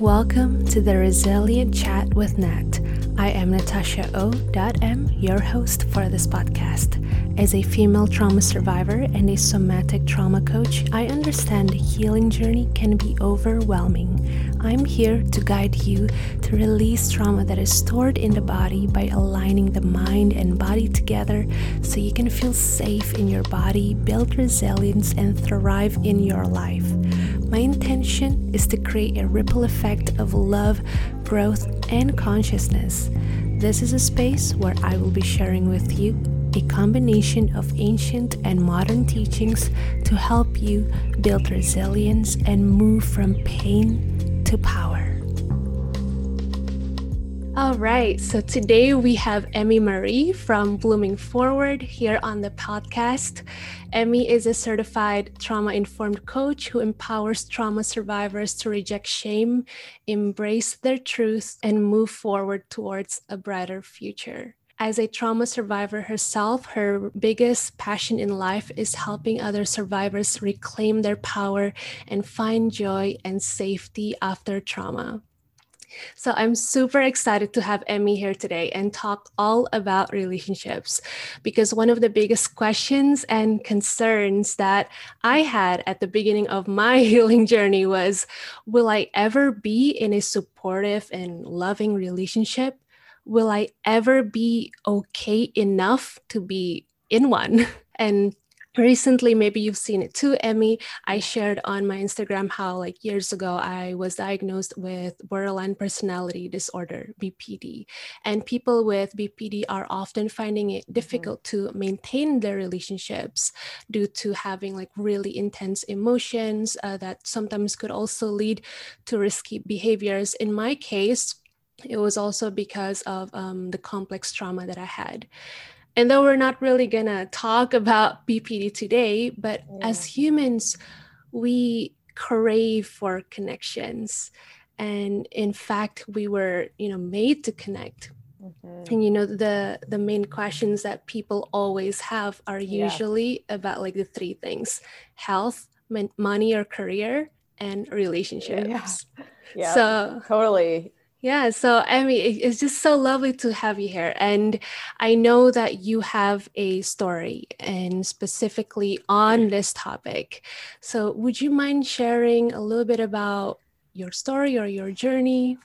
Welcome to the Resilient Chat with Nat. I am Natasha O. M, your host for this podcast. As a female trauma survivor and a somatic trauma coach, I understand the healing journey can be overwhelming. I'm here to guide you to release trauma that is stored in the body by aligning the mind and body together so you can feel safe in your body, build resilience, and thrive in your life. My intention is to create a ripple effect of love, growth, and consciousness. This is a space where I will be sharing with you a combination of ancient and modern teachings to help you build resilience and move from pain to power. Right, so today we have Emmy Marie from Blooming Forward here on the podcast. Emmy is a certified trauma informed coach who empowers trauma survivors to reject shame, embrace their truth, and move forward towards a brighter future. As a trauma survivor herself, her biggest passion in life is helping other survivors reclaim their power and find joy and safety after trauma. So I'm super excited to have Emmy here today and talk all about relationships because one of the biggest questions and concerns that I had at the beginning of my healing journey was will I ever be in a supportive and loving relationship? Will I ever be okay enough to be in one? And recently maybe you've seen it too emmy i shared on my instagram how like years ago i was diagnosed with borderline personality disorder bpd and people with bpd are often finding it mm-hmm. difficult mm-hmm. to maintain their relationships due to having like really intense emotions uh, that sometimes could also lead to risky behaviors in my case it was also because of um, the complex trauma that i had and though we're not really going to talk about BPD today, but yeah. as humans, we crave for connections. And in fact, we were, you know, made to connect. Mm-hmm. And you know, the the main questions that people always have are usually yeah. about like the three things: health, money or career, and relationships. Yeah. yeah. So totally yeah, so mean, it's just so lovely to have you here. And I know that you have a story and specifically on this topic. So, would you mind sharing a little bit about your story or your journey?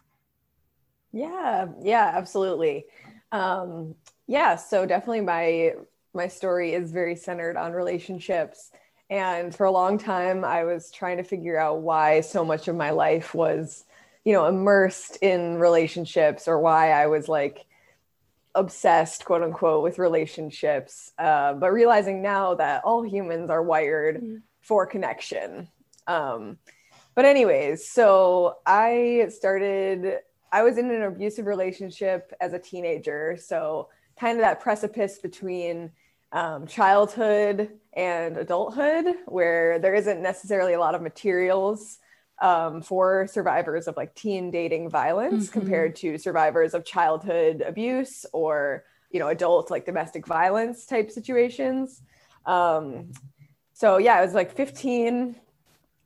Yeah, yeah, absolutely. Um, yeah, so definitely my my story is very centered on relationships. And for a long time, I was trying to figure out why so much of my life was you know immersed in relationships or why i was like obsessed quote unquote with relationships uh, but realizing now that all humans are wired mm-hmm. for connection um, but anyways so i started i was in an abusive relationship as a teenager so kind of that precipice between um, childhood and adulthood where there isn't necessarily a lot of materials um, for survivors of like teen dating violence mm-hmm. compared to survivors of childhood abuse or you know adult like domestic violence type situations. Um, so yeah i was like 15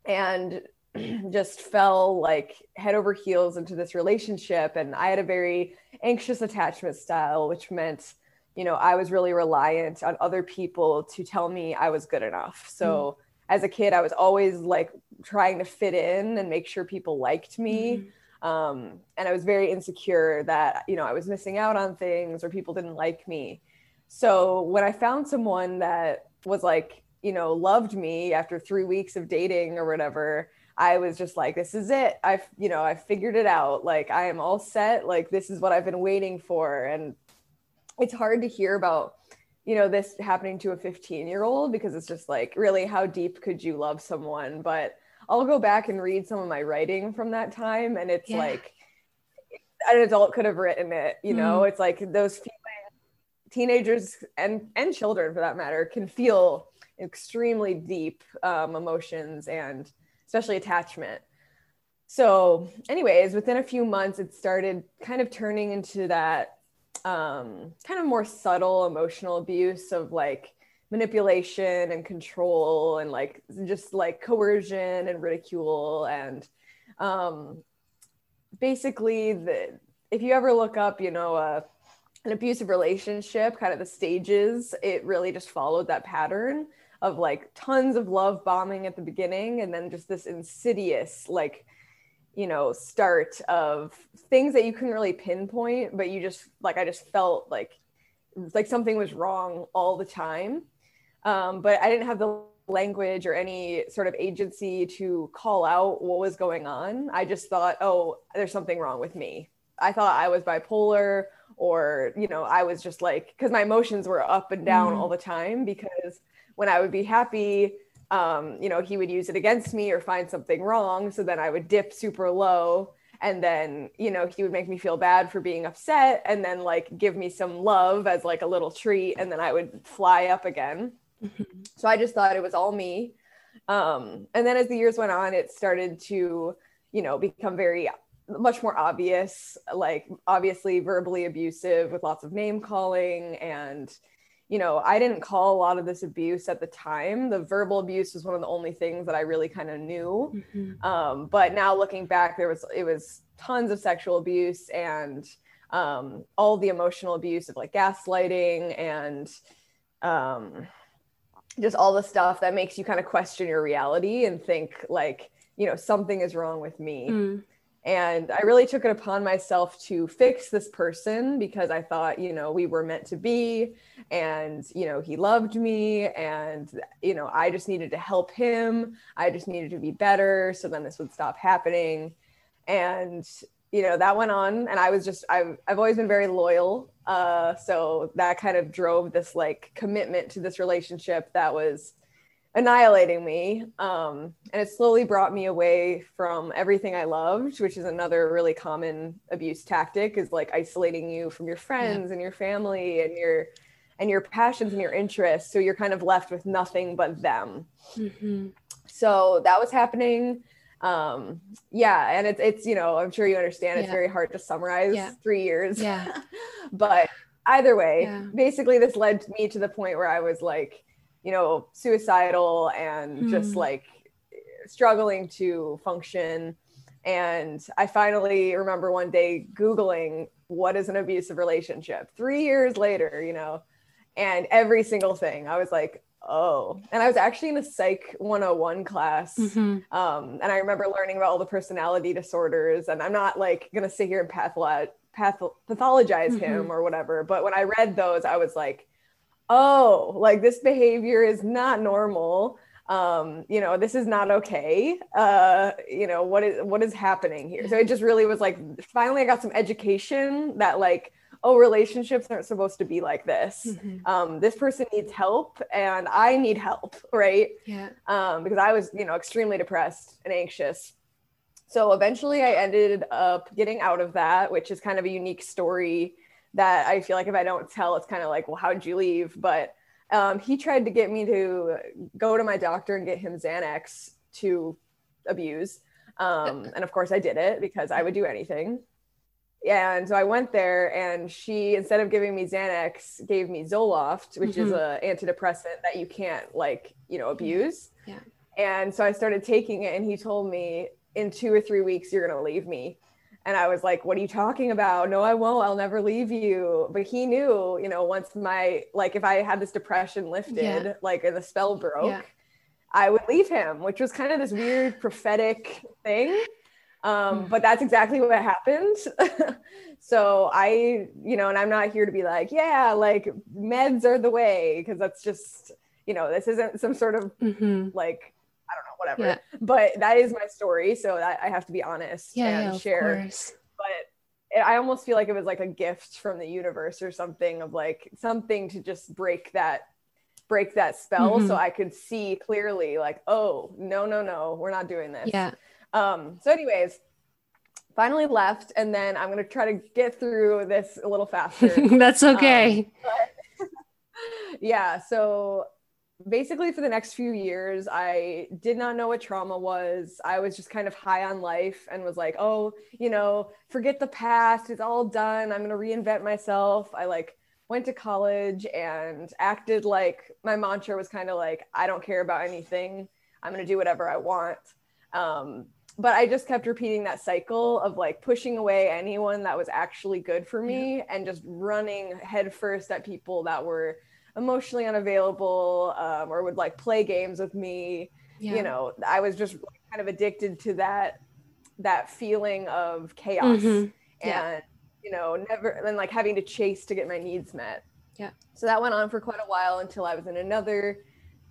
and just fell like head over heels into this relationship. And i had a very anxious attachment style which meant you know i was really reliant on other people to tell me i was good enough. So mm as a kid, I was always like trying to fit in and make sure people liked me. Mm-hmm. Um, and I was very insecure that, you know, I was missing out on things or people didn't like me. So when I found someone that was like, you know, loved me after three weeks of dating or whatever, I was just like, this is it. I've, you know, I figured it out. Like, I am all set. Like, this is what I've been waiting for. And it's hard to hear about you know this happening to a 15 year old because it's just like really how deep could you love someone but i'll go back and read some of my writing from that time and it's yeah. like an adult could have written it you know mm. it's like those teenagers and and children for that matter can feel extremely deep um, emotions and especially attachment so anyways within a few months it started kind of turning into that um, kind of more subtle emotional abuse of like manipulation and control and like just like coercion and ridicule and um, basically the if you ever look up you know uh, an abusive relationship kind of the stages it really just followed that pattern of like tons of love bombing at the beginning and then just this insidious like you know start of things that you couldn't really pinpoint but you just like i just felt like like something was wrong all the time. Um, but i didn't have the language or any sort of agency to call out what was going on. I just thought oh there's something wrong with me. I thought i was bipolar or you know i was just like because my emotions were up and down mm. all the time because when i would be happy um, you know, he would use it against me or find something wrong. So then I would dip super low. And then, you know, he would make me feel bad for being upset and then like give me some love as like a little treat. And then I would fly up again. Mm-hmm. So I just thought it was all me. Um, and then as the years went on, it started to, you know, become very much more obvious, like obviously verbally abusive with lots of name calling and, you know, I didn't call a lot of this abuse at the time. The verbal abuse was one of the only things that I really kind of knew. Mm-hmm. Um, but now looking back, there was it was tons of sexual abuse and um, all the emotional abuse of like gaslighting and um, just all the stuff that makes you kind of question your reality and think like, you know, something is wrong with me. Mm. And I really took it upon myself to fix this person because I thought, you know, we were meant to be and, you know, he loved me and, you know, I just needed to help him. I just needed to be better. So then this would stop happening. And, you know, that went on. And I was just, I've, I've always been very loyal. Uh, so that kind of drove this like commitment to this relationship that was, annihilating me. Um, and it slowly brought me away from everything I loved, which is another really common abuse tactic is like isolating you from your friends yeah. and your family and your and your passions and your interests. So you're kind of left with nothing but them. Mm-hmm. So that was happening. Um, yeah, and it's it's you know, I'm sure you understand it's yeah. very hard to summarize yeah. three years. Yeah. but either way, basically this led me to the point where I was like, you know, suicidal and mm. just hmm. like struggling to function. And I finally remember one day Googling what is an abusive relationship three years later, you know, and every single thing I was like, oh. And I was actually in a Psych 101 class. Mm-hmm. Um, and I remember learning about all the personality disorders. And I'm not like going to sit here and patholo- path- pathologize mm-hmm. him or whatever. But when I read those, I was like, oh, like this behavior is not normal. Um, you know, this is not okay. Uh, you know, what is what is happening here? So it just really was like finally I got some education that like, oh, relationships aren't supposed to be like this. Mm-hmm. Um, this person needs help and I need help, right? Yeah. Um, because I was, you know, extremely depressed and anxious. So eventually I ended up getting out of that, which is kind of a unique story that I feel like if I don't tell, it's kind of like, well, how'd you leave? But um, he tried to get me to go to my doctor and get him Xanax to abuse. Um, and of course, I did it because I would do anything. Yeah, And so I went there, and she, instead of giving me Xanax, gave me Zoloft, which mm-hmm. is an antidepressant that you can't, like, you know, abuse. Yeah. And so I started taking it, and he told me, in two or three weeks, you're going to leave me and I was like, what are you talking about? No, I won't. I'll never leave you. But he knew, you know, once my, like, if I had this depression lifted, yeah. like, and the spell broke, yeah. I would leave him, which was kind of this weird prophetic thing. Um, hmm. but that's exactly what happened. so I, you know, and I'm not here to be like, yeah, like meds are the way, because that's just, you know, this isn't some sort of mm-hmm. like whatever. Yeah. But that is my story, so that I have to be honest yeah, and yeah, share. But it, I almost feel like it was like a gift from the universe or something of like something to just break that break that spell mm-hmm. so I could see clearly like, oh, no, no, no, we're not doing this. Yeah. Um, so anyways, finally left and then I'm going to try to get through this a little faster. That's okay. Um, but, yeah, so basically for the next few years i did not know what trauma was. I was just kind of high on life and was like oh you know forget the past it's all done i'm going to reinvent myself. I like went to college and acted like my mantra was kind of like i don't care about anything i'm going to do whatever i want. Um, but I just kept repeating that cycle of like pushing away anyone that was actually good for me yeah. and just running headfirst at people that were emotionally unavailable um, or would like play games with me. Yeah. You know, I was just kind of addicted to that that feeling of chaos mm-hmm. yeah. and you know never and like having to chase to get my needs met. Yeah. So that went on for quite a while until I was in another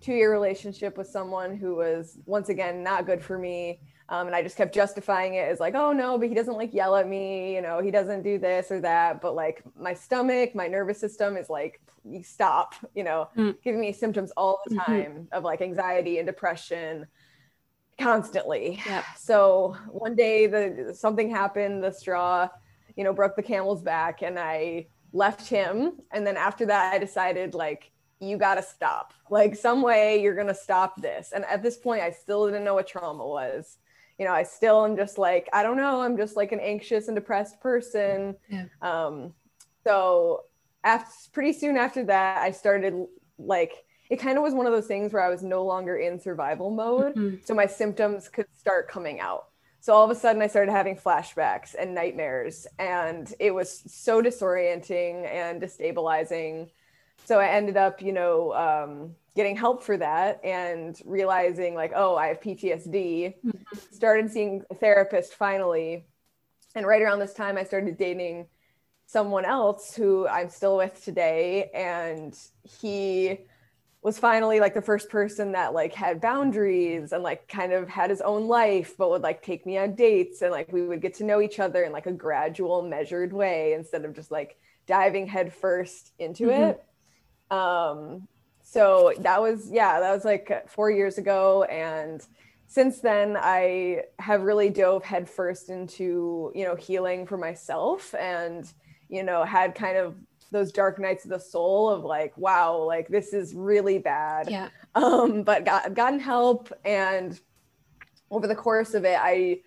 two year relationship with someone who was once again not good for me um, and I just kept justifying it as like, oh no, but he doesn't like yell at me, you know, he doesn't do this or that. But like my stomach, my nervous system is like, stop, you know, mm. giving me symptoms all the mm-hmm. time mm-hmm. of like anxiety and depression constantly. Yeah. So one day the something happened, the straw, you know, broke the camel's back and I left him. And then after that, I decided like, you got to stop. Like some way you're going to stop this. And at this point, I still didn't know what trauma was you know, I still am just like, I don't know, I'm just like an anxious and depressed person. Yeah. Um, so after pretty soon after that, I started like it kind of was one of those things where I was no longer in survival mode. Mm-hmm. So my symptoms could start coming out. So all of a sudden I started having flashbacks and nightmares and it was so disorienting and destabilizing. So I ended up, you know, um, getting help for that and realizing like oh i have ptsd mm-hmm. started seeing a therapist finally. And right around this time i started dating someone else who i'm still with today. And he was finally like the first person that like had boundaries and like kind of had his own life but would like take me on dates. And like we would get to know each other in like a gradual measured way instead of just like diving headfirst into mm-hmm. it. Um so that was yeah that was like four years ago. And since then i have really dove headfirst into you know healing for myself and you know had kind of those dark nights of the soul of like wow like this is really bad. Yeah. Um but got gotten help. And over the course of it i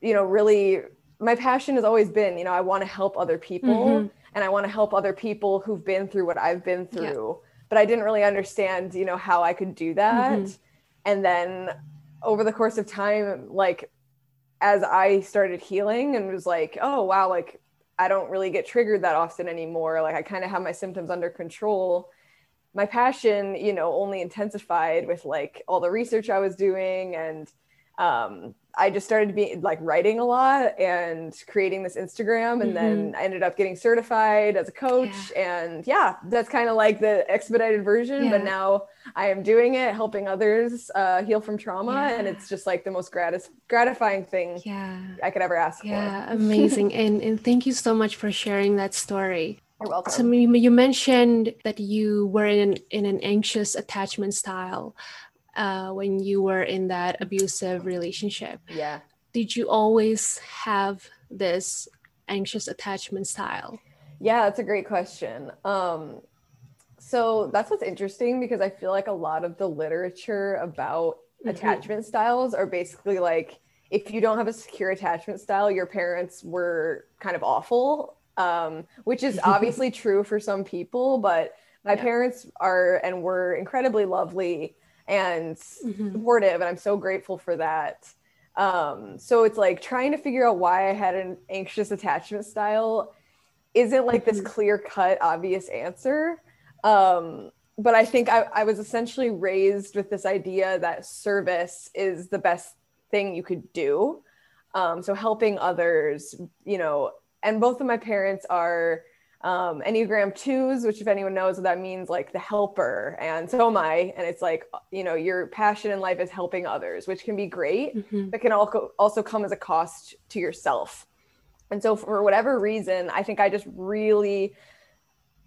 you know really my passion has always been you know i want to help other people mm-hmm. and i want to help other people who've been through what i've been through. yeah but I didn't really understand, you know, how I could do that. Mm-hmm. And then over the course of time, like as I started healing and was like, oh wow, like I don't really get triggered that often anymore. Like I kind of have my symptoms under control. My passion, you know, only intensified with like all the research I was doing and um I just started to be like writing a lot and creating this Instagram. And mm-hmm. then I ended up getting certified as a coach. Yeah. And yeah, that's kind of like the expedited version. Yeah. But now I am doing it, helping others uh, heal from trauma. Yeah. And it's just like the most gratis- gratifying thing yeah. I could ever ask for. yeah, for. amazing. and, and thank you so much for sharing that story. You're welcome. So you mentioned that you were in, in an anxious attachment style uh, when you were in that abusive relationship. Yeah. Did you always have this anxious attachment style? Yeah, that's a great question. Um, so that's what's interesting because I feel like a lot of the literature about mm-hmm. attachment styles are basically like if you don't have a secure attachment style, your parents were kind of awful, um, which is obviously true for some people, but my yeah. parents are and were incredibly lovely and mm-hmm. supportive and i'm so grateful for that um, so it's like trying to figure out why i had an anxious attachment style isn't like this mm-hmm. clear cut obvious answer um, but i think I, I was essentially raised with this idea that service is the best thing you could do um, so helping others you know and both of my parents are um, Enneagram twos, which if anyone knows what that means, like the helper, and so am I. And it's like, you know, your passion in life is helping others, which can be great, mm-hmm. but can also also come as a cost to yourself. And so for whatever reason, I think I just really,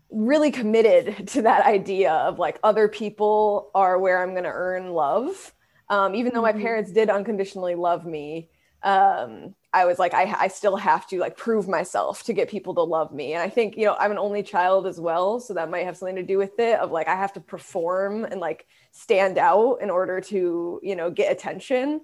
really committed to that idea of like other people are where I'm going to earn love. Um, even though my mm-hmm. parents did unconditionally love me, um, I was like, I, I still have to like prove myself to get people to love me. And I think, you know, I'm an only child as well. So that might have something to do with it of like, I have to perform and like stand out in order to, you know, get attention.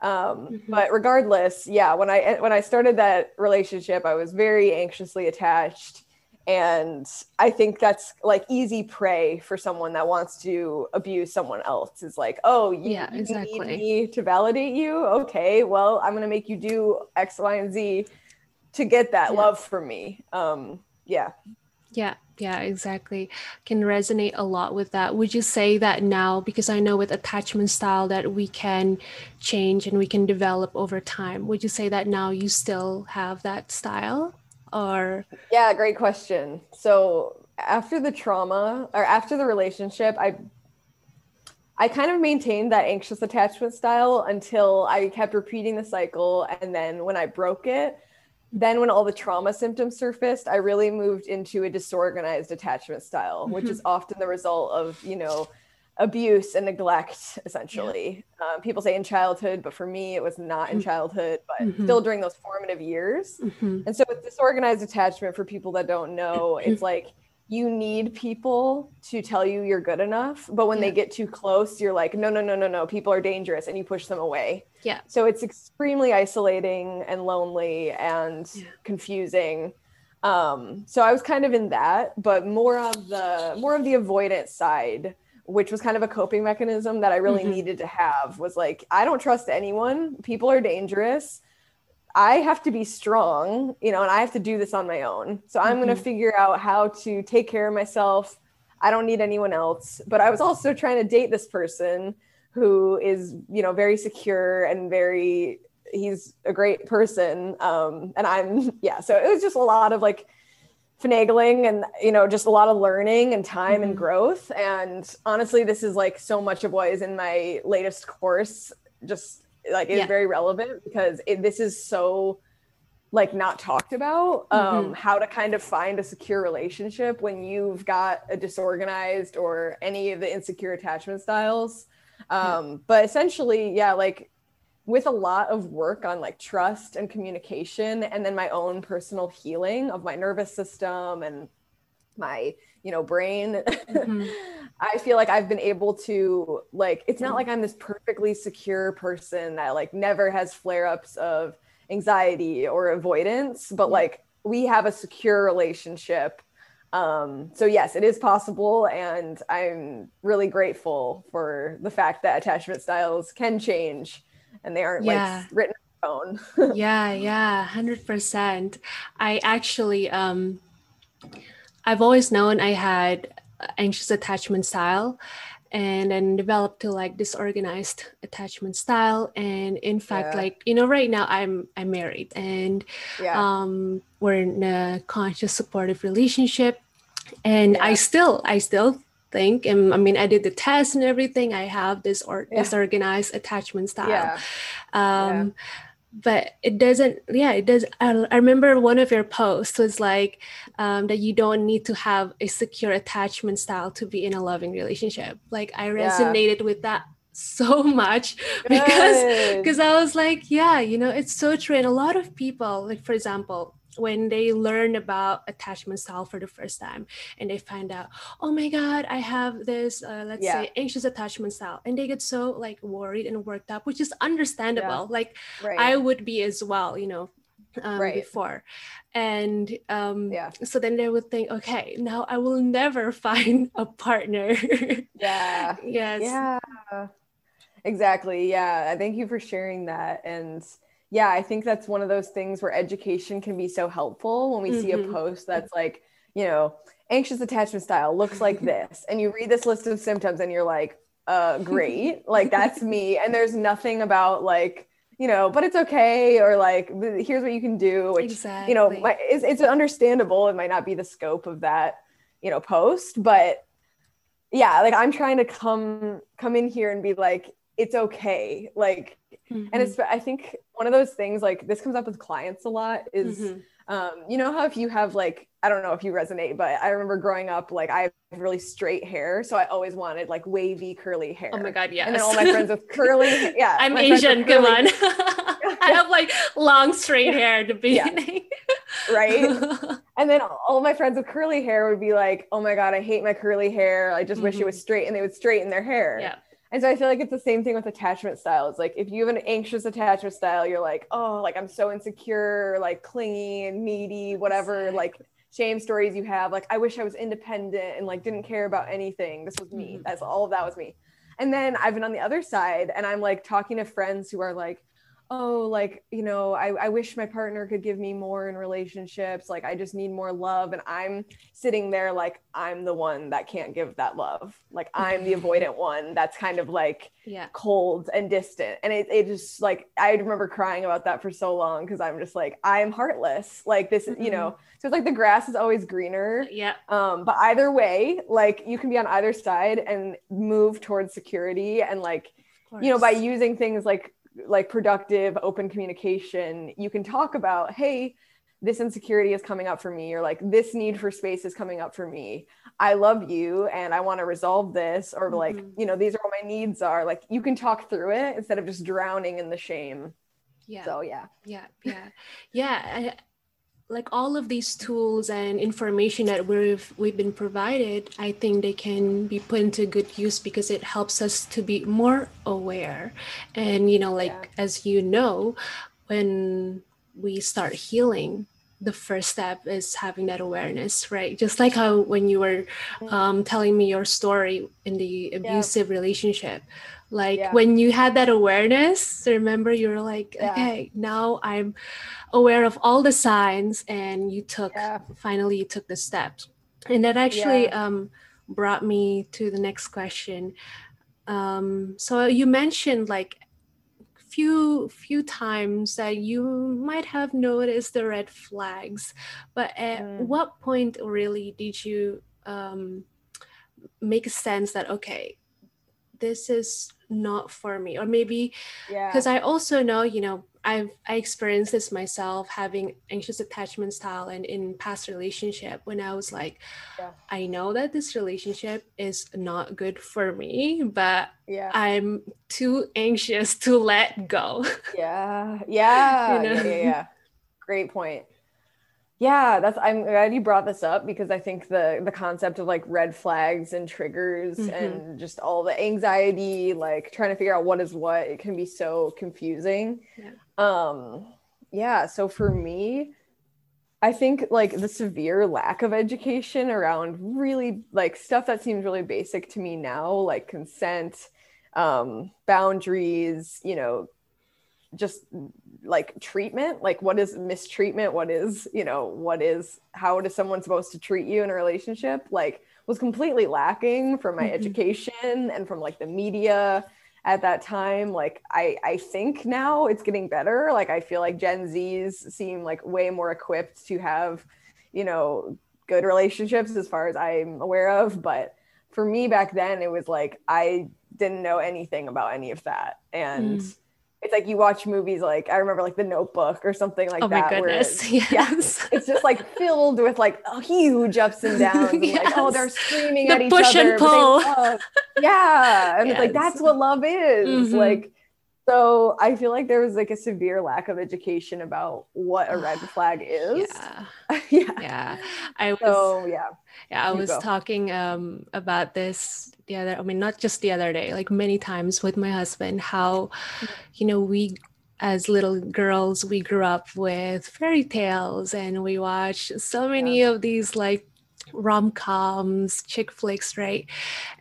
Um, mm-hmm. But regardless, yeah, when I, when I started that relationship, I was very anxiously attached and i think that's like easy prey for someone that wants to abuse someone else is like oh you, yeah exactly you need me to validate you? Okay well i'm going to make you do x y and z to get that yeah. love from me. Um yeah. Yeah yeah exactly. Can resonate a lot with that. Would you say that now because i know with attachment style that we can change and we can develop over time would you say that now you still have that style or yeah great question so after the trauma or after the relationship i i kind of maintained that anxious attachment style until i kept repeating the cycle and then when i broke it then when all the trauma symptoms surfaced i really moved into a disorganized attachment style mm-hmm. which is often the result of you know abuse and neglect essentially yeah. um, people say in childhood but for me it was not in mm-hmm. childhood but mm-hmm. still during those formative years mm-hmm. and so with disorganized attachment for people that don't know it's like you need people to tell you you're good enough but when yeah. they get too close you're like no no no no no people are dangerous and you push them away yeah so it's extremely isolating and lonely and yeah. confusing um so i was kind of in that but more of the more of the avoidance side which was kind of a coping mechanism that I really mm-hmm. needed to have was like, I don't trust anyone. People are dangerous. I have to be strong, you know, and I have to do this on my own. So I'm mm-hmm. going to figure out how to take care of myself. I don't need anyone else. But I was also trying to date this person who is, you know, very secure and very, he's a great person. Um, and I'm, yeah. So it was just a lot of like, finagling and you know just a lot of learning and time mm-hmm. and growth and honestly this is like so much of what is in my latest course just like is yeah. very relevant because it, this is so like not talked about um mm-hmm. how to kind of find a secure relationship when you've got a disorganized or any of the insecure attachment styles um yeah. but essentially yeah like with a lot of work on like trust and communication and then my own personal healing of my nervous system and my you know brain. Mm-hmm. i feel like i've been able to like it's not like i'm this perfectly secure person that like never has flare-ups of anxiety or avoidance but like we have a secure relationship. Um so yes it is possible and i'm really grateful for the fact that attachment styles can change and they aren't yeah. like written on phone. yeah, yeah, hundred percent. I actually um I've always known I had anxious attachment style and then developed to like disorganized attachment style and in fact yeah. like you know right now i'm i'm married and yeah. um we're in a conscious supportive relationship and yeah. i still i still think and i mean i did the test and everything i have this or yeah. disorganized attachment style yeah. um yeah. but it doesn't yeah it does I, I, remember one of your posts was like um, that you don't need to have a secure attachment style to be in a loving relationship like i resonated with that so much because because i was like yeah you know it's so true and a lot of people like for example when they learn about attachment style for the first time and they find out oh my god i have this uh, let's yeah. say anxious attachment style and they get so like worried and worked up which is understandable yeah. like right. i would be as well you know um, right. before and um, yeah. so then they would think okay now i will never find a partner yeah yes yeah exactly yeah I thank you for sharing that and yeah, I think that's one of those things where education can be so helpful when we mm-hmm. see a mm-hmm. post that's like, you know, anxious attachment style looks like this. And you read this list of symptoms and you're like, uh, great. like that's me. And there's nothing about like, you know, but it's okay. Or like, here's what you can do, which, exactly. you know, my, it's, it's understandable. It might not be the scope of that, you know, post, but yeah, like I'm trying to come, come in here and be like, it's okay. Like, mm-hmm. and it's, I think one of those things like this comes up with clients a lot is mm-hmm. um, you know how if you have like I don't know if you resonate, but I remember growing up like I have really straight hair, so I always wanted like wavy curly hair. Oh my god, yes. And then all my friends with curly, yeah. I'm Asian. Come on. I have like long straight hair to be beginning. Yeah. Right. and then all my friends with curly hair would be like, "Oh my god, I hate my curly hair. I just mm-hmm. wish it was mm-hmm. straight," and they would straighten their hair. Yeah. And so I feel like it's the same thing with attachment styles. Like if you have an anxious attachment style, you're like, oh, like I'm so insecure, like clingy and needy, whatever. Like shame stories you have like i wish i was independent and like didn't care about anything this was me mm-hmm. that's all of that was me and then i've been on the other side and i'm like talking to friends who are like oh like you know I, I wish my partner could give me more in relationships. Like i just need more love. And i'm sitting there like i'm the one that can't give that love. Like i'm the avoidant one that's kind of like yeah. cold and distant. And it, it just like i remember crying about that for so long because i'm just like i'm heartless. Like this mm-hmm. you know so it's like the grass is always greener. Yeah. Um but either way like you can be on either side and move towards security and like you know by using things like like productive open communication you can talk about hey this insecurity is coming up for me or like this need for space is coming up for me. I love you and i want to resolve this or like mm-hmm. you know these are what my needs are. Like you can talk through it instead of just drowning in the shame. Yeah. So yeah. Yeah yeah. Yeah like all of these tools and information that we've we've been provided i think they can be put into good use because it helps us to be more aware and you know like yeah. as you know when we start healing the first step is having that awareness right just like how when you were mm. um, telling me your story in the abusive yeah. relationship like yeah. when you had that awareness remember you were like yeah. okay now i'm aware of all the signs and you took yeah. finally you took the steps and that actually um, brought me to the next question um, so you mentioned like few few times that you might have noticed the red flags but at mm. what point really did you um, make sense that okay this is not for me or maybe because yeah. i also know you know i've i experienced this myself having anxious attachment style and in past relationship when i was like yeah. i know that this relationship is not good for me but yeah i'm too anxious to let go yeah yeah you know? yeah, yeah yeah great point yeah, that's I'm glad you brought this up because I think the the concept of like red flags and triggers mm-hmm. and just all the anxiety, like trying to figure out what is what, it can be so confusing. Yeah. Um yeah, so for me, I think like the severe lack of education around really like stuff that seems really basic to me now, like consent, um, boundaries, you know, just like treatment? Like what is mistreatment? What is you know what is how is someone supposed to treat you in a relationship? Like was completely lacking from my mm-hmm. education and from like the media at that time. Like i i think now it's getting better. Like i feel like gen z's seem like way more equipped to have you know good relationships as far as i'm aware of. But for me back then it was like i didn't know anything about any of that. And mm it's like you watch movies like I remember like The Notebook or something like oh that. Oh my goodness! Where, yes, yeah, it's just like filled with like huge ups and downs. And yes. like oh, they're screaming the at each push other. Push and pull. yeah, and yes. it's like that's what love is. Mm-hmm. Like so, I feel like there was like a severe lack of education about what a red flag is. Yeah, yeah. yeah. I was. So yeah. Yeah, I was go. talking um, about this the other i mean not just the other day like many times with my husband how you know we as little girls we grew up with fairy tales and we watched so many yeah. of these like rom-coms chick flicks right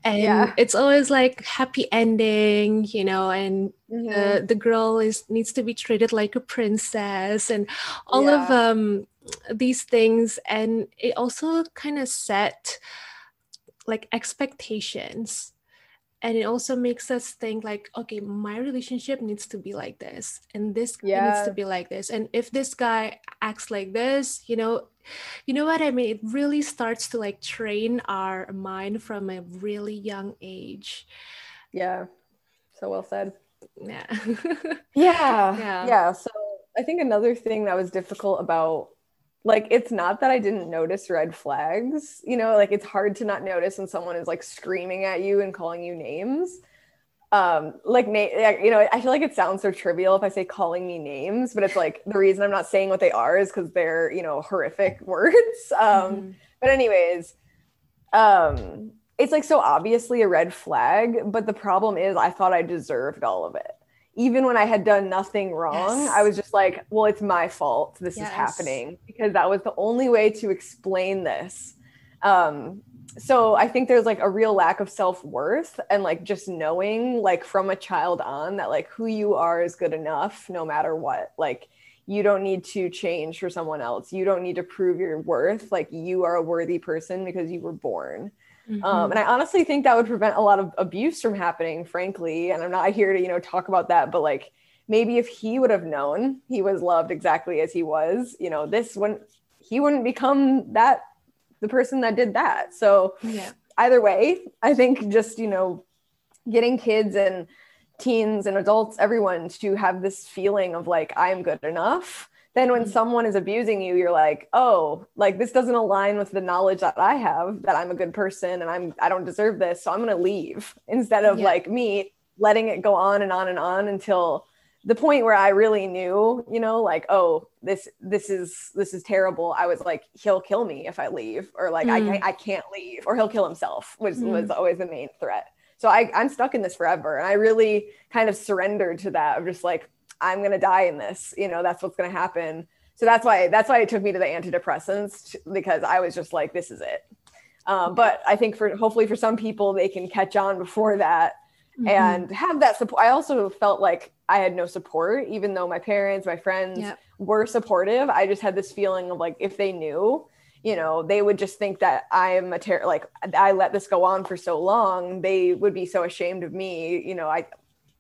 and yeah. it's always like happy ending you know and mm-hmm. the, the girl is needs to be treated like a princess and all yeah. of um these things and it also kind of set like expectations and it also makes us think like okay my relationship needs to be like this and this yeah. needs to be like this and if this guy acts like this you know you know what i mean? It really starts to like train our mind from a really young age. Yeah. So well said. Yeah. Yeah. Yeah. Yeah. So i think another thing that was difficult about like it's not that I didn't notice red flags, you know, like it's hard to not notice when someone is like screaming at you and calling you names. Um, like you know, I feel like it sounds so trivial if I say calling me names, but it's like the reason I'm not saying what they are is because they're you know horrific words. Um, mm-hmm. but anyways, um, it's like so obviously a red flag, but the problem is I thought I deserved all of it even when I had done nothing wrong, Yes. I was just like, well, it's my fault. This Yes. is happening because that was the only way to explain this. Um, so I think there's like a real lack of self worth and like just knowing, like from a child on, that like who you are is good enough no matter what. Like, you don't need to change for someone else. You don't need to prove your worth. Like, you are a worthy person because you were born. Mm-hmm. Um, and I honestly think that would prevent a lot of abuse from happening, frankly. And I'm not here to, you know, talk about that, but like maybe if he would have known he was loved exactly as he was, you know, this wouldn't, he wouldn't become that, the person that did that. So yeah. either way, I think just, you know, getting kids and teens and adults, everyone to have this feeling of like, I'm good enough. Then when Mhm. someone is abusing you, you're like, oh, like this doesn't align with the knowledge that I have that I'm a good person and I'm I don't deserve this, so I'm gonna leave instead of Yeah. like me letting it go on and on and on until the point where I really knew, you know, like, oh, this this is this is terrible. I was like, he'll kill me if I leave, or like I Mm. can't I can't leave, or he'll kill himself, which Mm. was always the main threat. So I, I'm stuck in this forever. And I really kind of surrendered to that of just like, I'm gonna die in this, you know, that's what's gonna happen. So that's why that's why it took me to the antidepressants because I was just like, this is it. Um, but I think for hopefully for some people they can catch on before that Mhm. and have that support. I also felt like I had no support, even though my parents, my friends Yeah. were supportive. I just had this feeling of like if they knew, you know, they would just think that I am a terror. like I let this go on for so long. They would be so ashamed of me. You know, I,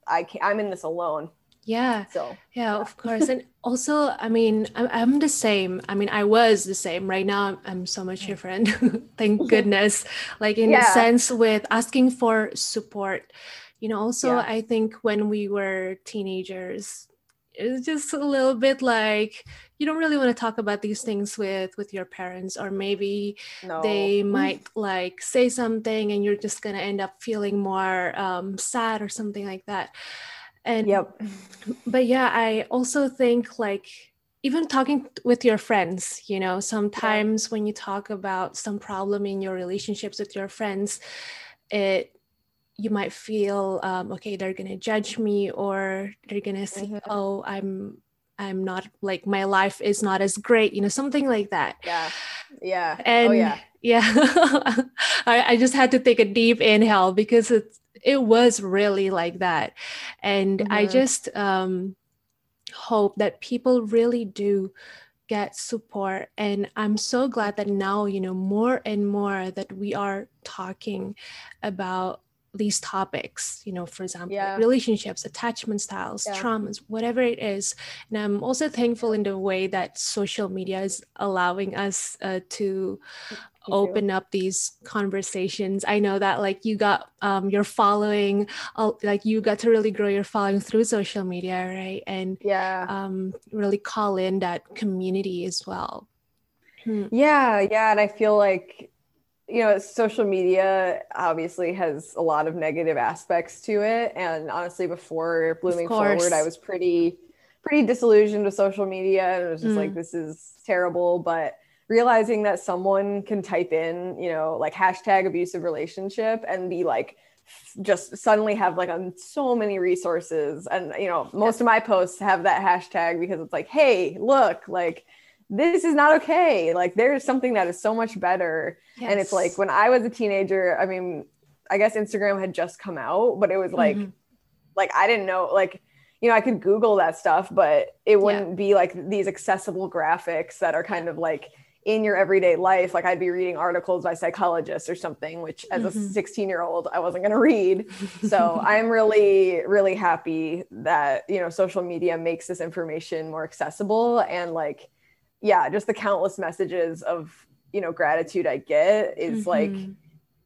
I can't, I'm in this alone. yeah. So Yeah, of course. And also, I mean, I'm, I'm the same. I mean, I was the same. Right now, I'm, I'm so much different. Thank goodness. Like, in the Yeah. sense with asking for support. You know, also, Yeah. I think when we were teenagers, it's just a little bit like you don't really want to talk about these things with with your parents or maybe no, they might like say something and you're just gonna end up feeling more um, sad or something like that and Yep. but yeah i also think like even talking with your friends you know sometimes when you talk about some problem in your relationships with your friends it you might feel um, okay they're gonna judge me or they're gonna see Mhm. oh i'm i'm not like my life is not as great you know something like that Yeah. Yeah. and oh yeah. yeah I, I just had to take a deep inhale because it it was really like that and i Mhm. just um hope that people really do get support and i'm so glad that now you know more and more that we are talking about these topics you know for example Yeah. relationships attachment styles Yeah. traumas whatever it is and i'm also thankful in the way that social media is allowing us uh, to open up these conversations i know that like you got um your following uh, like you got to really grow your following through social media right and Yeah. um really call in that community as well Hmm. Yeah, yeah, and I feel like you know, social media obviously has a lot of negative aspects to it, and honestly, before blooming forward, I was pretty pretty disillusioned with social media, and it was just like Mm. this is terrible. But realizing that someone can type in, you know, like hashtag abusive relationship and be like just suddenly have like um, so many resources. And you know most of my posts have that hashtag because it's like hey look like this is not okay. Like there's something that is so much better. And it's like when i was a teenager i mean i guess instagram had just come out but it was like Mhm. like i didn't know like you know i could google that stuff but it wouldn't be like these accessible graphics that are kind of like in your everyday life. Like i'd be reading articles by psychologists or something which as a Mhm. 16 year old i wasn't going to read. So i'm really really happy that you know social media makes this information more accessible and like yeah just the countless messages of you know gratitude i get is like Mhm.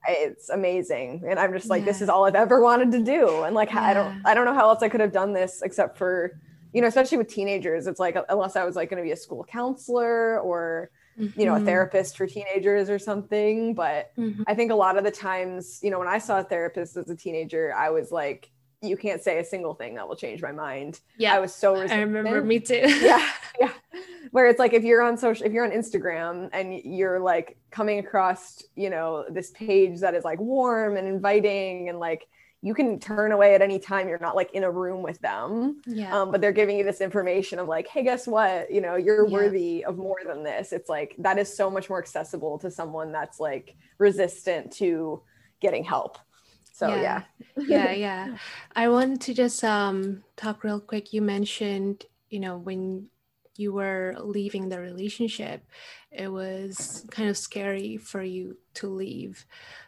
it's amazing and i'm just like this is all i've ever wanted to do and like i don't i don't know how else i could have done this except for you know especially with teenagers it's like unless i was like going to be a school counselor or you know a Mhm. therapist for teenagers or something but Mhm. I think a lot of the times, you know, when I saw a therapist as a teenager, I was like, you can't say a single thing that will change my mind. yeah I was so i remember me too yeah, yeah. Where it's like if you're on social, if you're on Instagram and you're like coming across, you know, this page that is like warm and inviting and like, you can turn away at any time. You're not like in a room with them. Yeah. Um, but they're giving you this information of like, hey, guess what? You know, you're Yeah. worthy of more than this. It's like that is so much more accessible to someone that's like resistant to getting help. So yeah. yeah yeah i want to just um talk real quick you mentioned you know when you were leaving the relationship it was kind of scary for you to leave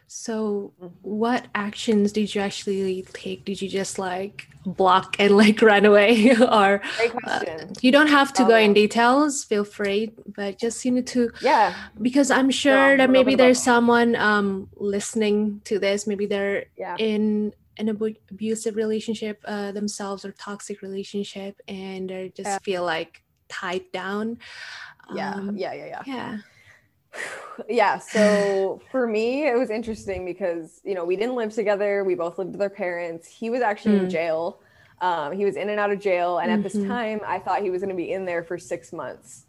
so Mhm. what actions did you actually take did you just like block and like run away or uh, you don't have to go in Um, details feel free but just you need to yeah. because i'm sure that maybe there's someone um listening to this maybe they're Yeah. in an abu- abusive relationship uh, themselves or toxic relationship and they just Yeah. feel like tied down Yeah. Um, yeah. Yeah. Yeah. yeah yeah so for me it was interesting because you know we didn't live together we both lived with our parents he was actually in Mm. jail um, he was in and out of jail and at this Mhm. time i thought he was going to be in there for six months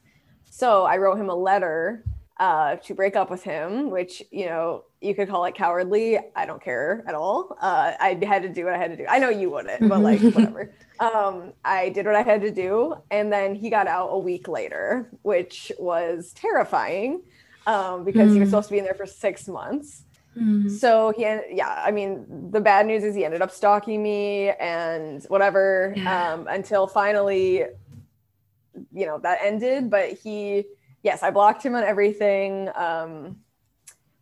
so i wrote him a letter uh, to break up with him which you know you could call it cowardly i don't care at all uh, i had to do what i had to do i know you wouldn't but like whatever um, i did what i had to do and then he got out a week later which was terrifying um, because he was Mm. supposed to be in there for six months. Mm. So he, yeah, I mean, the bad news is he ended up stalking me and whatever Yeah. um, until finally, you know, that ended. But he, yes, I blocked him on everything. Um,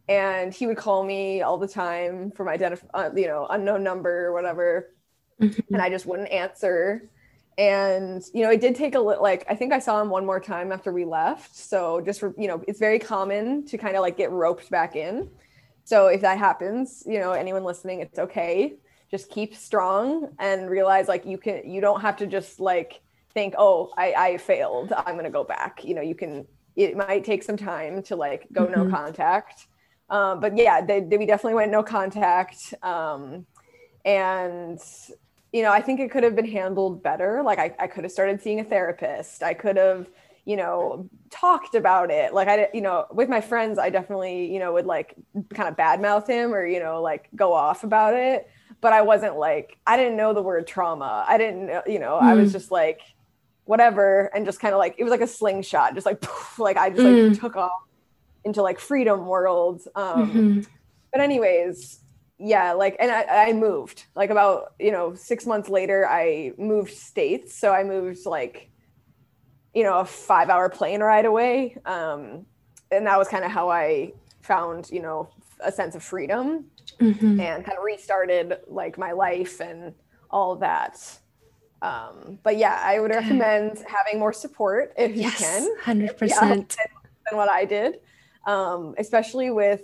and he would call me all the time from identif- uh, you know, unknown number or whatever Mhm. and I just wouldn't answer. And you know, it did take a little. Like I think I saw him one more time after we left. So just for, you know, it's very common to kind of like get roped back in. So if that happens, you know, anyone listening, it's okay. Just keep strong and realize like you can. You don't have to just like think, oh, I, I failed. I'm gonna go back. You know, you can. It might take some time to like go no Mhm. contact. Um, but yeah, they, they, we definitely went no contact. Um, and you know, I think it could have been handled better. Like I, I could have started seeing a therapist. I could have, you know, talked about it. Like I, you know, with my friends, I definitely, you know, would like kind of badmouth him or, you know, like go off about it. But I wasn't like, I didn't know the word trauma. I didn't, you know, I was Mm. just like, whatever. And just kind of like, it was like a slingshot, just like, poof, like I just Mm. like took off into like freedom world. Um, Mhm. but anyways yeah like and I, I moved like about you know six months later i moved states so i moved like you know a five hour plane ride away um and that was kind of how i found you know a sense of freedom Mhm. and kind of restarted like my life and all that um but yeah i would recommend having more support if you yes can 100% than what I did, um, especially with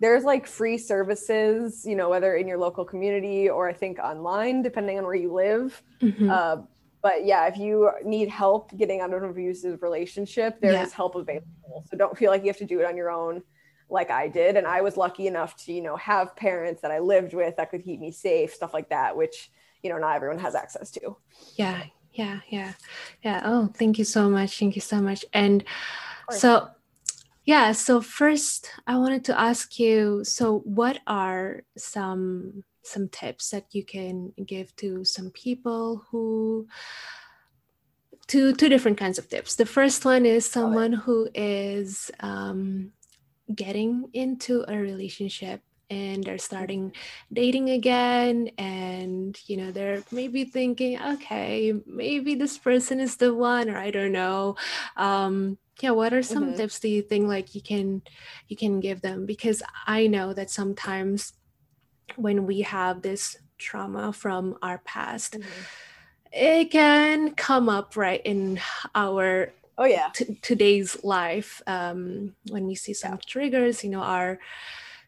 there's like free services, you know, whether in your local community or I think online, depending on where you live. Mhm. Uh, but yeah, if you need help getting out of an abusive relationship, there is Yeah. help available. So don't feel like you have to do it on your own, like I did. And I was lucky enough to, you know, have parents that I lived with that could keep me safe, stuff like that, which you know not everyone has access to. yeah yeah yeah. Yeah. Oh thank you so much. Thank you so much. And so yeah so first i wanted to ask you so what are some some tips that you can give to some people who two two different kinds of tips. The first one is someone who is um, getting into a relationship and they're starting dating again and you know they're maybe thinking okay maybe this person is the one or i don't know um yeah what are some Mhm. tips do you think like you can you can give them because i know that sometimes when we have this trauma from our past it can come up right in our Oh yeah. t- today's life um, when we see some triggers you know our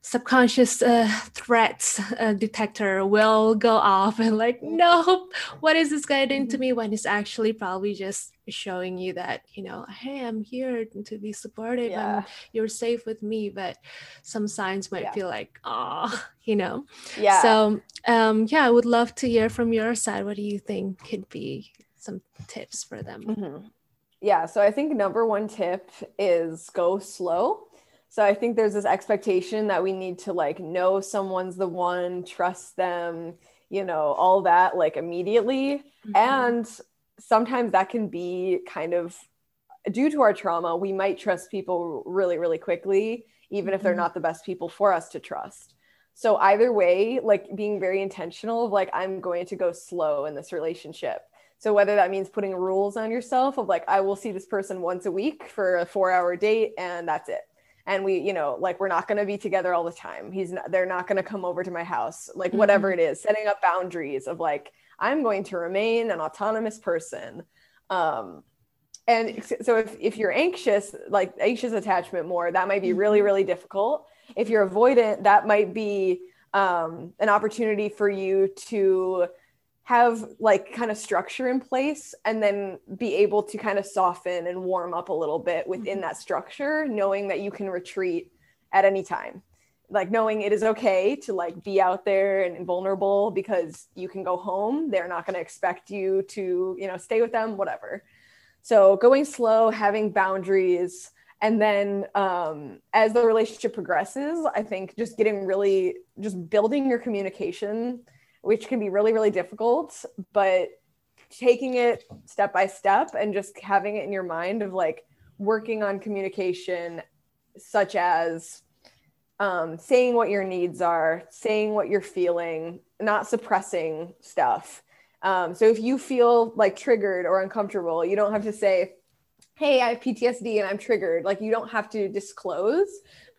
subconscious uh, threats uh, detector will go off and like nope what is this guy doing to Mhm. me when it's actually probably just showing you that you know hey i'm here to be supportive Yeah. and you're safe with me but some signs might Yeah. feel like oh you know Yeah. so um yeah i would love to hear from your side what do you think could be some tips for them Mhm. Yeah. So I think number one tip is go slow. So I think there's this expectation that we need to like know someone's the one, trust them, you know, all that like immediately. Mm-hmm. And sometimes that can be kind of due to our trauma, we might trust people really, really quickly, even mm-hmm. if they're mm-hmm. not the best people for us to trust. So either way, like being very intentional of like, I'm going to go slow in this relationship. So whether that means putting rules on yourself of like, I will see this person once a week for a four hour date and that's it and we you know like we're not going to be together all the time he's not they're not going to come over to my house like whatever mm-hmm. it is setting up boundaries of like i'm going to remain an autonomous person um and so if, if you're anxious like anxious attachment more that might be really mm-hmm. really difficult if you're avoidant that might be um, an opportunity for you to have like kind of structure in place and then be able to kind of soften and warm up a little bit within mm-hmm. that structure knowing that you can retreat at any time. Like knowing it is okay to like be out there and vulnerable because you can go home. They're not going to expect you to you know stay with them whatever. So going slow having boundaries and then um, as the relationship progresses i think just getting really just building your communication which can be really, really difficult, but taking it step by step and just having it in your mind of like working on communication, such as um, saying what your needs are, saying what you're feeling, not suppressing stuff. Um, so if you feel like triggered or uncomfortable, you don't have to say, Hey, I have PTSD and I'm triggered. Like, you don't have to disclose,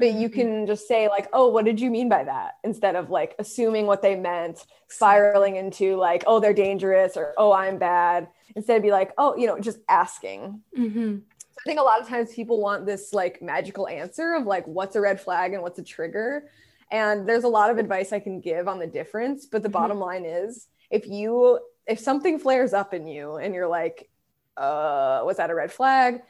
but you can just say like oh what did you mean by that instead of like assuming what they meant spiraling into like oh they're dangerous or oh i'm bad instead of be like oh you know just asking mm-hmm. so i think a lot of times people want this like magical answer of like what's a red flag and what's a trigger and there's a lot of advice i can give on the difference but the mm-hmm. bottom line is if you if something flares up in you and you're like uh was that a red flag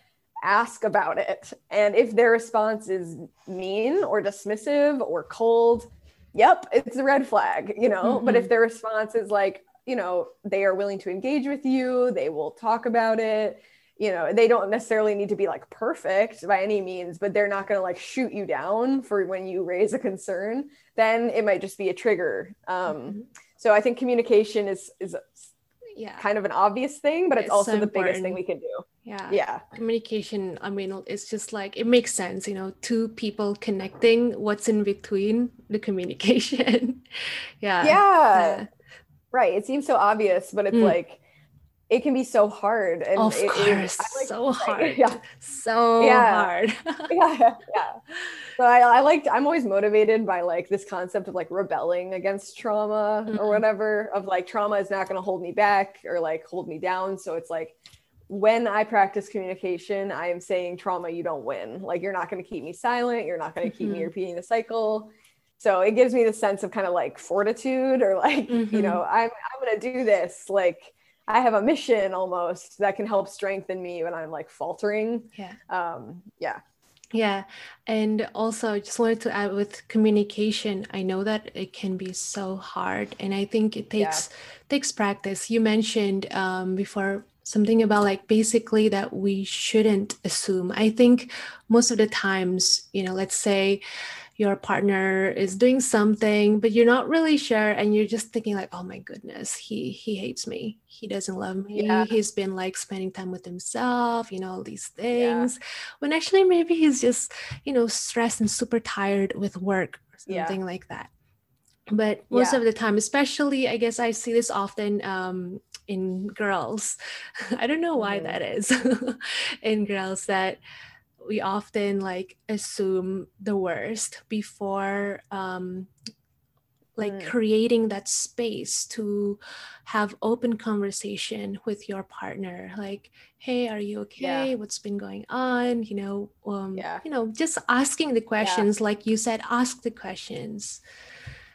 ask about it. And if their response is mean or dismissive or cold, yep, it's a red flag, you know. Mm-hmm. But if their response is like, you know, they are willing to engage with you, they will talk about it. You know, they don't necessarily need to be like perfect by any means, but they're not going to like shoot you down for when you raise a concern. Then it might just be a trigger. Um, mm-hmm. So I think communication is is yeah. kind of an obvious thing, but it's, it's also so the important. biggest thing we can do. Yeah. Yeah. Communication, I mean, it's just like it makes sense, you know, two people connecting what's in between the communication. yeah. yeah. Yeah. Right. It seems so obvious, but it's mm. like it can be so hard. And of it, course, it, like so hard. Yeah. So yeah. hard. yeah. Yeah. So I, I like, I'm always motivated by like this concept of like rebelling against trauma mm-hmm. or whatever, of like trauma is not going to hold me back or like hold me down. So it's like, when I practice communication, I am saying trauma, you don't win. Like you're not going to keep me silent. You're not going to keep mm-hmm. me repeating the cycle. So it gives me the sense of kind of like fortitude or like, mm-hmm. you know, I'm, I'm going to do this. Like, I have a mission almost that can help strengthen me when I'm like faltering. Yeah. Um, yeah. Yeah. And also, I just wanted to add with communication, I know that it can be so hard. And I think it takes yeah. takes practice. You mentioned um, before something about like basically that we shouldn't assume. I think most of the times, you know, let's say your partner is doing something but you're not really sure and you're just thinking like oh my goodness he he hates me he doesn't love me yeah. he's been like spending time with himself you know all these things yeah. when actually maybe he's just you know stressed and super tired with work or something yeah. like that but most of the time especially i guess i see this often um, in girls i don't know why mm-hmm. that is in girls that we often like assume the worst before um, like mm. creating that space to have open conversation with your partner like hey are you okay yeah. what's been going on you know um yeah. you know just asking the questions yeah. like you said ask the questions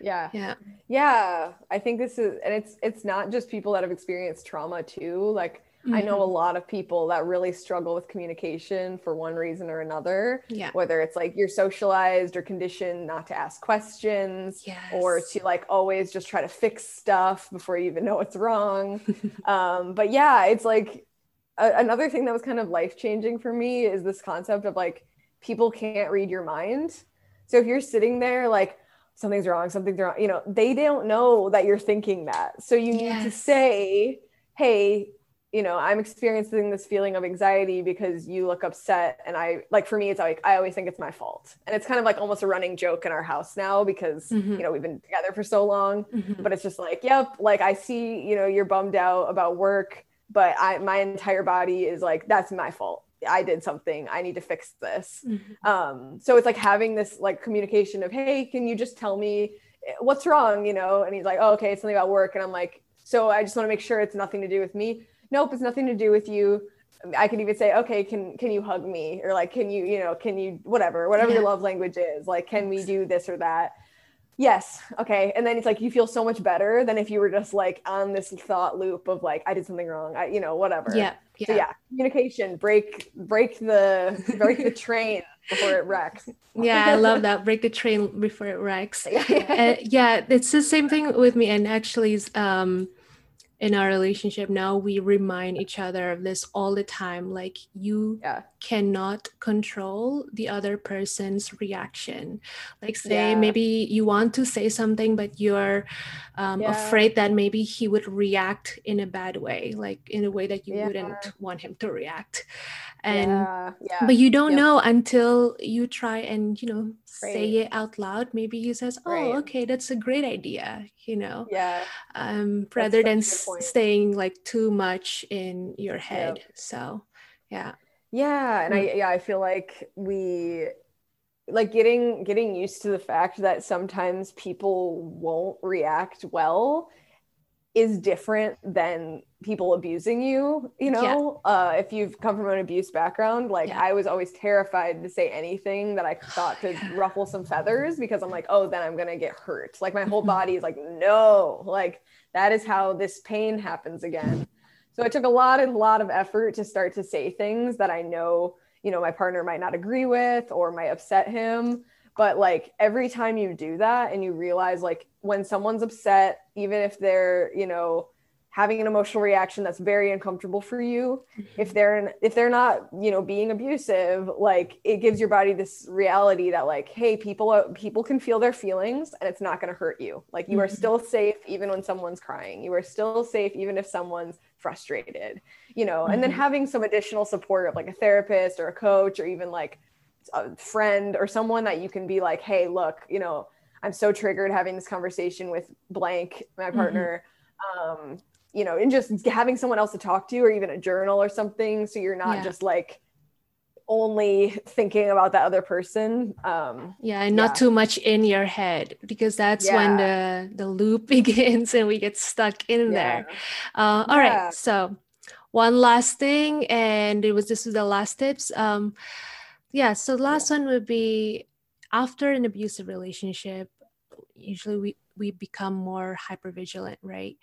yeah yeah yeah i think this is and it's it's not just people that have experienced trauma too like Mm-hmm. I know a mm-hmm. lot of people that really struggle with communication for one reason or another. Yeah. Whether it's like you're socialized or conditioned not to ask questions yes. or to like always just try to fix stuff before you even know what's wrong. um, but yeah, it's like a- another thing that was kind of life changing for me is this concept of like people can't read your mind. So if you're sitting there like something's wrong, something's wrong, you know, they don't know that you're thinking that. So you need to say, hey, you know, I'm experiencing this feeling of anxiety because you look upset. And I like for me, it's like I always think it's my fault. And it's kind of like almost a running joke in our house now because mm-hmm. you know we've been together for so long. Mm-hmm. But it's just like, yep, like I see, you know, you're bummed out about work, but I my entire body is like, that's my fault. I did something. I need to fix this. Mm-hmm. Um, so it's like having this like communication of, hey, can you just tell me eh, what's wrong? You know, and he's like, oh, okay, it's something about work. And I'm like, so I just want to make sure it's nothing to do with me nope, it's nothing to do with you. I could even say, okay, can can you hug me? Or like, can you, you know, can you whatever, whatever yeah. your love language is, like, can we do this or that? Yes. Okay. And then it's like you feel so much better than if you were just like on this thought loop of like, I did something wrong. I, you know, whatever. Yeah. Yeah. So yeah, communication, break, break the break the train before it wrecks. yeah, I love that. Break the train before it wrecks. uh, yeah, it's the same thing with me. And actually, um, in our relationship now we remind each other of this all the time like you yeah. Cannot control the other person's reaction like say yeah. maybe you want to say something but you're um, yeah. afraid that maybe he would react in a bad way like in a way that you wouldn't want him to react and yeah, yeah. but you don't yep. know until you try and you know right. say it out loud maybe he says oh right. okay that's a great idea you know yeah um rather than staying like too much in your head yep. so yeah yeah and i mm. yeah i feel like we like getting getting used to the fact that sometimes people won't react well is different than people abusing you you know yeah. uh, if you've come from an abuse background like yeah. i was always terrified to say anything that i thought could yeah. ruffle some feathers because i'm like oh then i'm gonna get hurt like my whole body is like no like that is how this pain happens again so it took a lot and a lot of effort to start to say things that i know you know my partner might not agree with or might upset him. But like every time you do that and you realize like when someone's upset even if they're you know having an emotional reaction that's very uncomfortable for you mm-hmm. if they're if they're not you know being abusive like it gives your body this reality that like hey people are, people can feel their feelings and it's not going to hurt you like you mm-hmm. are still safe even when someone's crying you are still safe even if someone's frustrated you know mm-hmm. and then mm-hmm. having some additional support of like a therapist or a coach or even like a friend or someone that you can be like hey look you know i'm so triggered having this conversation with blank my mm-hmm. partner um you know, and just having someone else to talk to or even a journal or something. So you're not yeah. just like only thinking about that other person. Um, yeah, and not yeah. too much in your head because that's yeah. when the the loop begins and we get stuck in there. Uh, all right, so one last thing, and it was this was the last tips. Um, yeah, so the last one would be after an abusive relationship. Usually, we we become more hyper vigilant right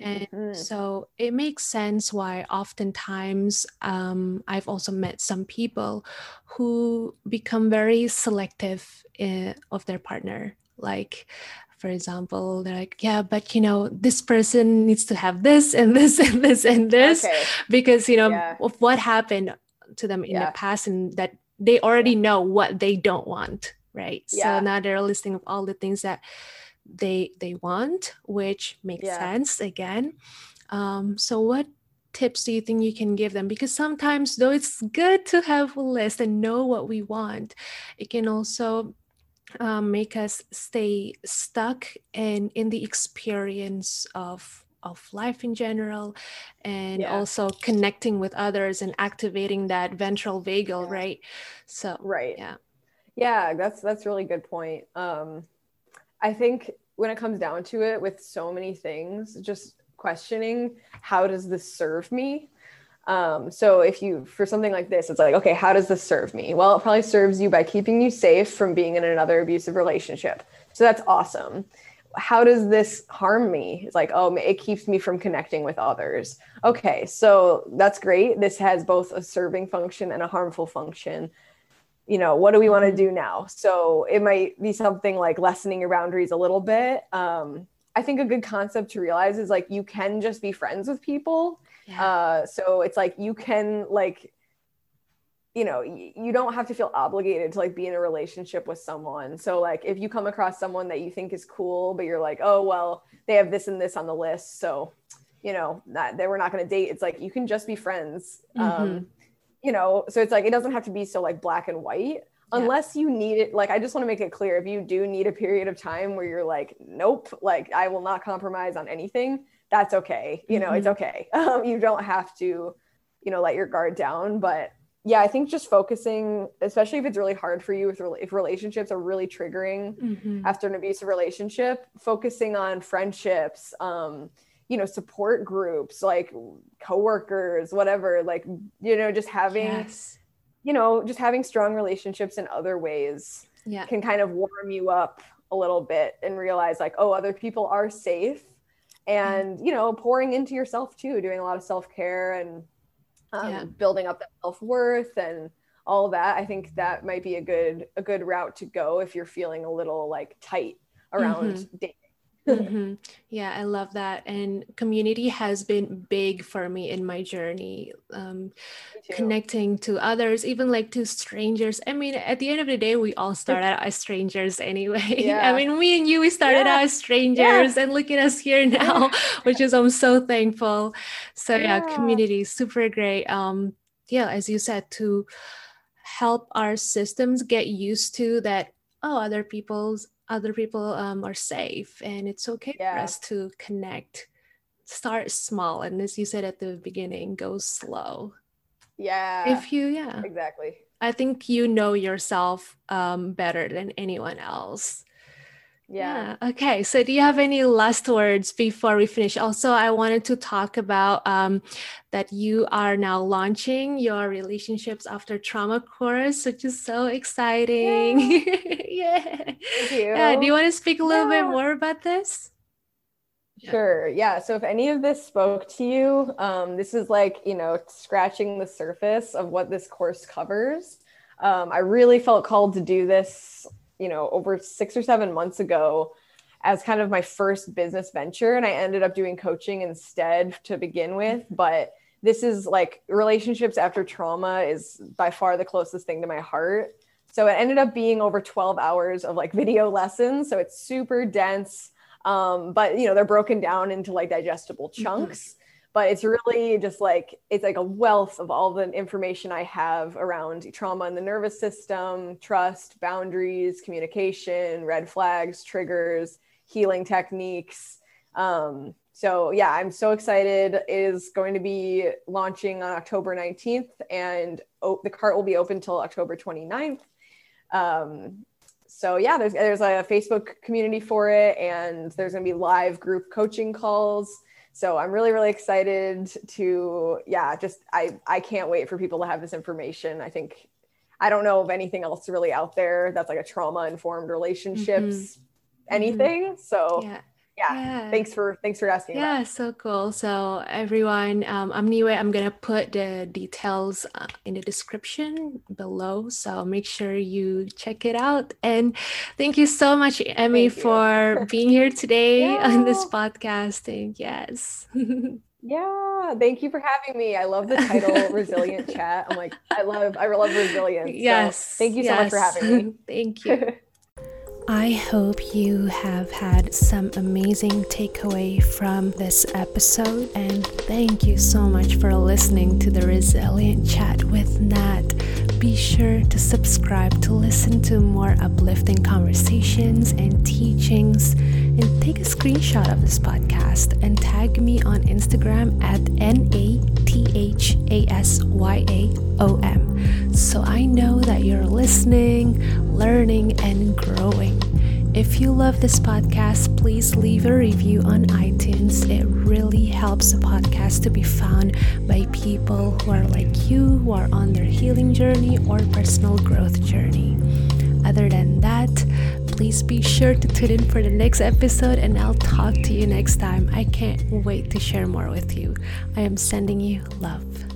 and mm-hmm. so it makes sense why oftentimes um, i've also met some people who become very selective in, eh, of their partner like for example they're like yeah but you know this person needs to have this and this and this and this okay. because you know yeah. of what happened to them in yeah. the past and that they already know what they don't want right yeah. so now they're listing of all the things that they they want which makes yeah. sense again. Um, so what tips do you think you can give them? Because sometimes though it's good to have a list and know what we want. It can also um, make us stay stuck and in the experience of of life in general and yeah. also connecting with others and activating that ventral vagal yeah. right? So right. yeah. Yeah that's that's really good point. Um I think when it comes down to it, with so many things, just questioning how does this serve me? Um, so if you for something like this, it's like, okay, how does this serve me? Well, it probably serves you by keeping you safe from being in another abusive relationship. So that's awesome. How does this harm me? It's like, oh, it keeps me from connecting with others. Okay, so that's great. This has both a serving function and a harmful function you know what do we want to do now? So it might be something like lessening your boundaries a little bit. Um, i think a good concept to realize is like you can just be friends with people. Yeah. uh, so it's like you can like you know you don't have to feel obligated to like be in a relationship with someone. So like if you come across someone that you think is cool but you're like oh well they have this and this on the list so you know that they were not going to date it's like you can just be friends. Mm-hmm. um you know so it's like it doesn't have to be so like black and white unless you need it like i just want to make it clear if you do need a period of time where you're like nope like i will not compromise on anything that's okay you know mm-hmm. it's okay um, you don't have to you know let your guard down but yeah, I think just focusing, especially if it's really hard for you, if, if relationships are really triggering mm-hmm. after an abusive relationship, focusing on friendships, um, you know, support groups, like coworkers, whatever, like, you know, just having, yes. you know, just having strong relationships in other ways yeah. can kind of warm you up a little bit and realize like, oh, other people are safe. And, mm-hmm. you know, pouring into yourself too, doing a lot of self care and, um, yeah. building up that self-worth and all that i think that might be a good a good route to go if you're feeling a little like tight around mm-hmm. dating mm-hmm. Yeah, I love that. And community has been big for me in my journey, um, connecting to others, even like to strangers. I mean, at the end of the day, we all start out as strangers anyway. Yeah. I mean, me and you, we started yeah. out as strangers, yeah. and look at us here now, which is I'm so thankful. So yeah, community super great. Um, yeah, as you said, to help our systems get used to that. Oh, other people's other people um, are safe and it's okay yeah. for us to connect start small and as you said at the beginning go slow. Yeah. If you yeah. Exactly. I think you know yourself um, better than anyone else yeah. yeah. Okay. So, do you have any last words before we finish? Also, I wanted to talk about um, that you are now launching your relationships after trauma course, which is so exciting. Yeah. yeah. Thank you. Yeah. Do you want to speak a little yeah. bit more about this? Sure. Yeah. So, if any of this spoke to you, um, this is like, you know, scratching the surface of what this course covers. Um, I really felt called to do this you know, over six or seven months ago as kind of my first business venture. And I ended up doing coaching instead to begin with. But this is like relationships after trauma is by far the closest thing to my heart. So it ended up being over 12 hours of like video lessons. So it's super dense. Um, but you know, they're broken down into like digestible mm-hmm. chunks but it's really just like it's like a wealth of all the information i have around trauma in the nervous system trust boundaries communication red flags triggers healing techniques. Um, so yeah i'm so excited. It is going to be launching on october 19th and the cart will be open till october 29th um, so yeah there's there's a facebook community for it and there's going to be live group coaching calls so i'm really really excited to yeah just i i can't wait for people to have this information i think i don't know of anything else really out there that's like a trauma informed relationships mm-hmm. anything mm-hmm. so yeah yeah. yeah. thanks for thanks for asking yeah so cool. So everyone um anyway i'm gonna put the details uh, in the description below. So make sure you check it out. And thank you so much emmy for being here today yeah. on this podcasting yes. Yeah. Thank you for having me. I love the title resilient chat. I'm like i love i love resilience. Yes. so thank you so yes. much for having me. Thank you I hope you have had some amazing takeaway from this episode, and thank you so much for listening to the Resilient Chat with Nat. Be sure to subscribe to listen to more uplifting conversations and teachings, and take a screenshot of this podcast and tag me on Instagram at N A T H A S Y A O M so I know that you're listening, learning, and growing. If you love this podcast, please leave a review on iTunes. It really helps the podcast to be found by people who are like you, who are on their healing journey or personal growth journey. Other than that, please be sure to tune in for the next episode and I'll talk to you next time. I can't wait to share more with you. I am sending you love.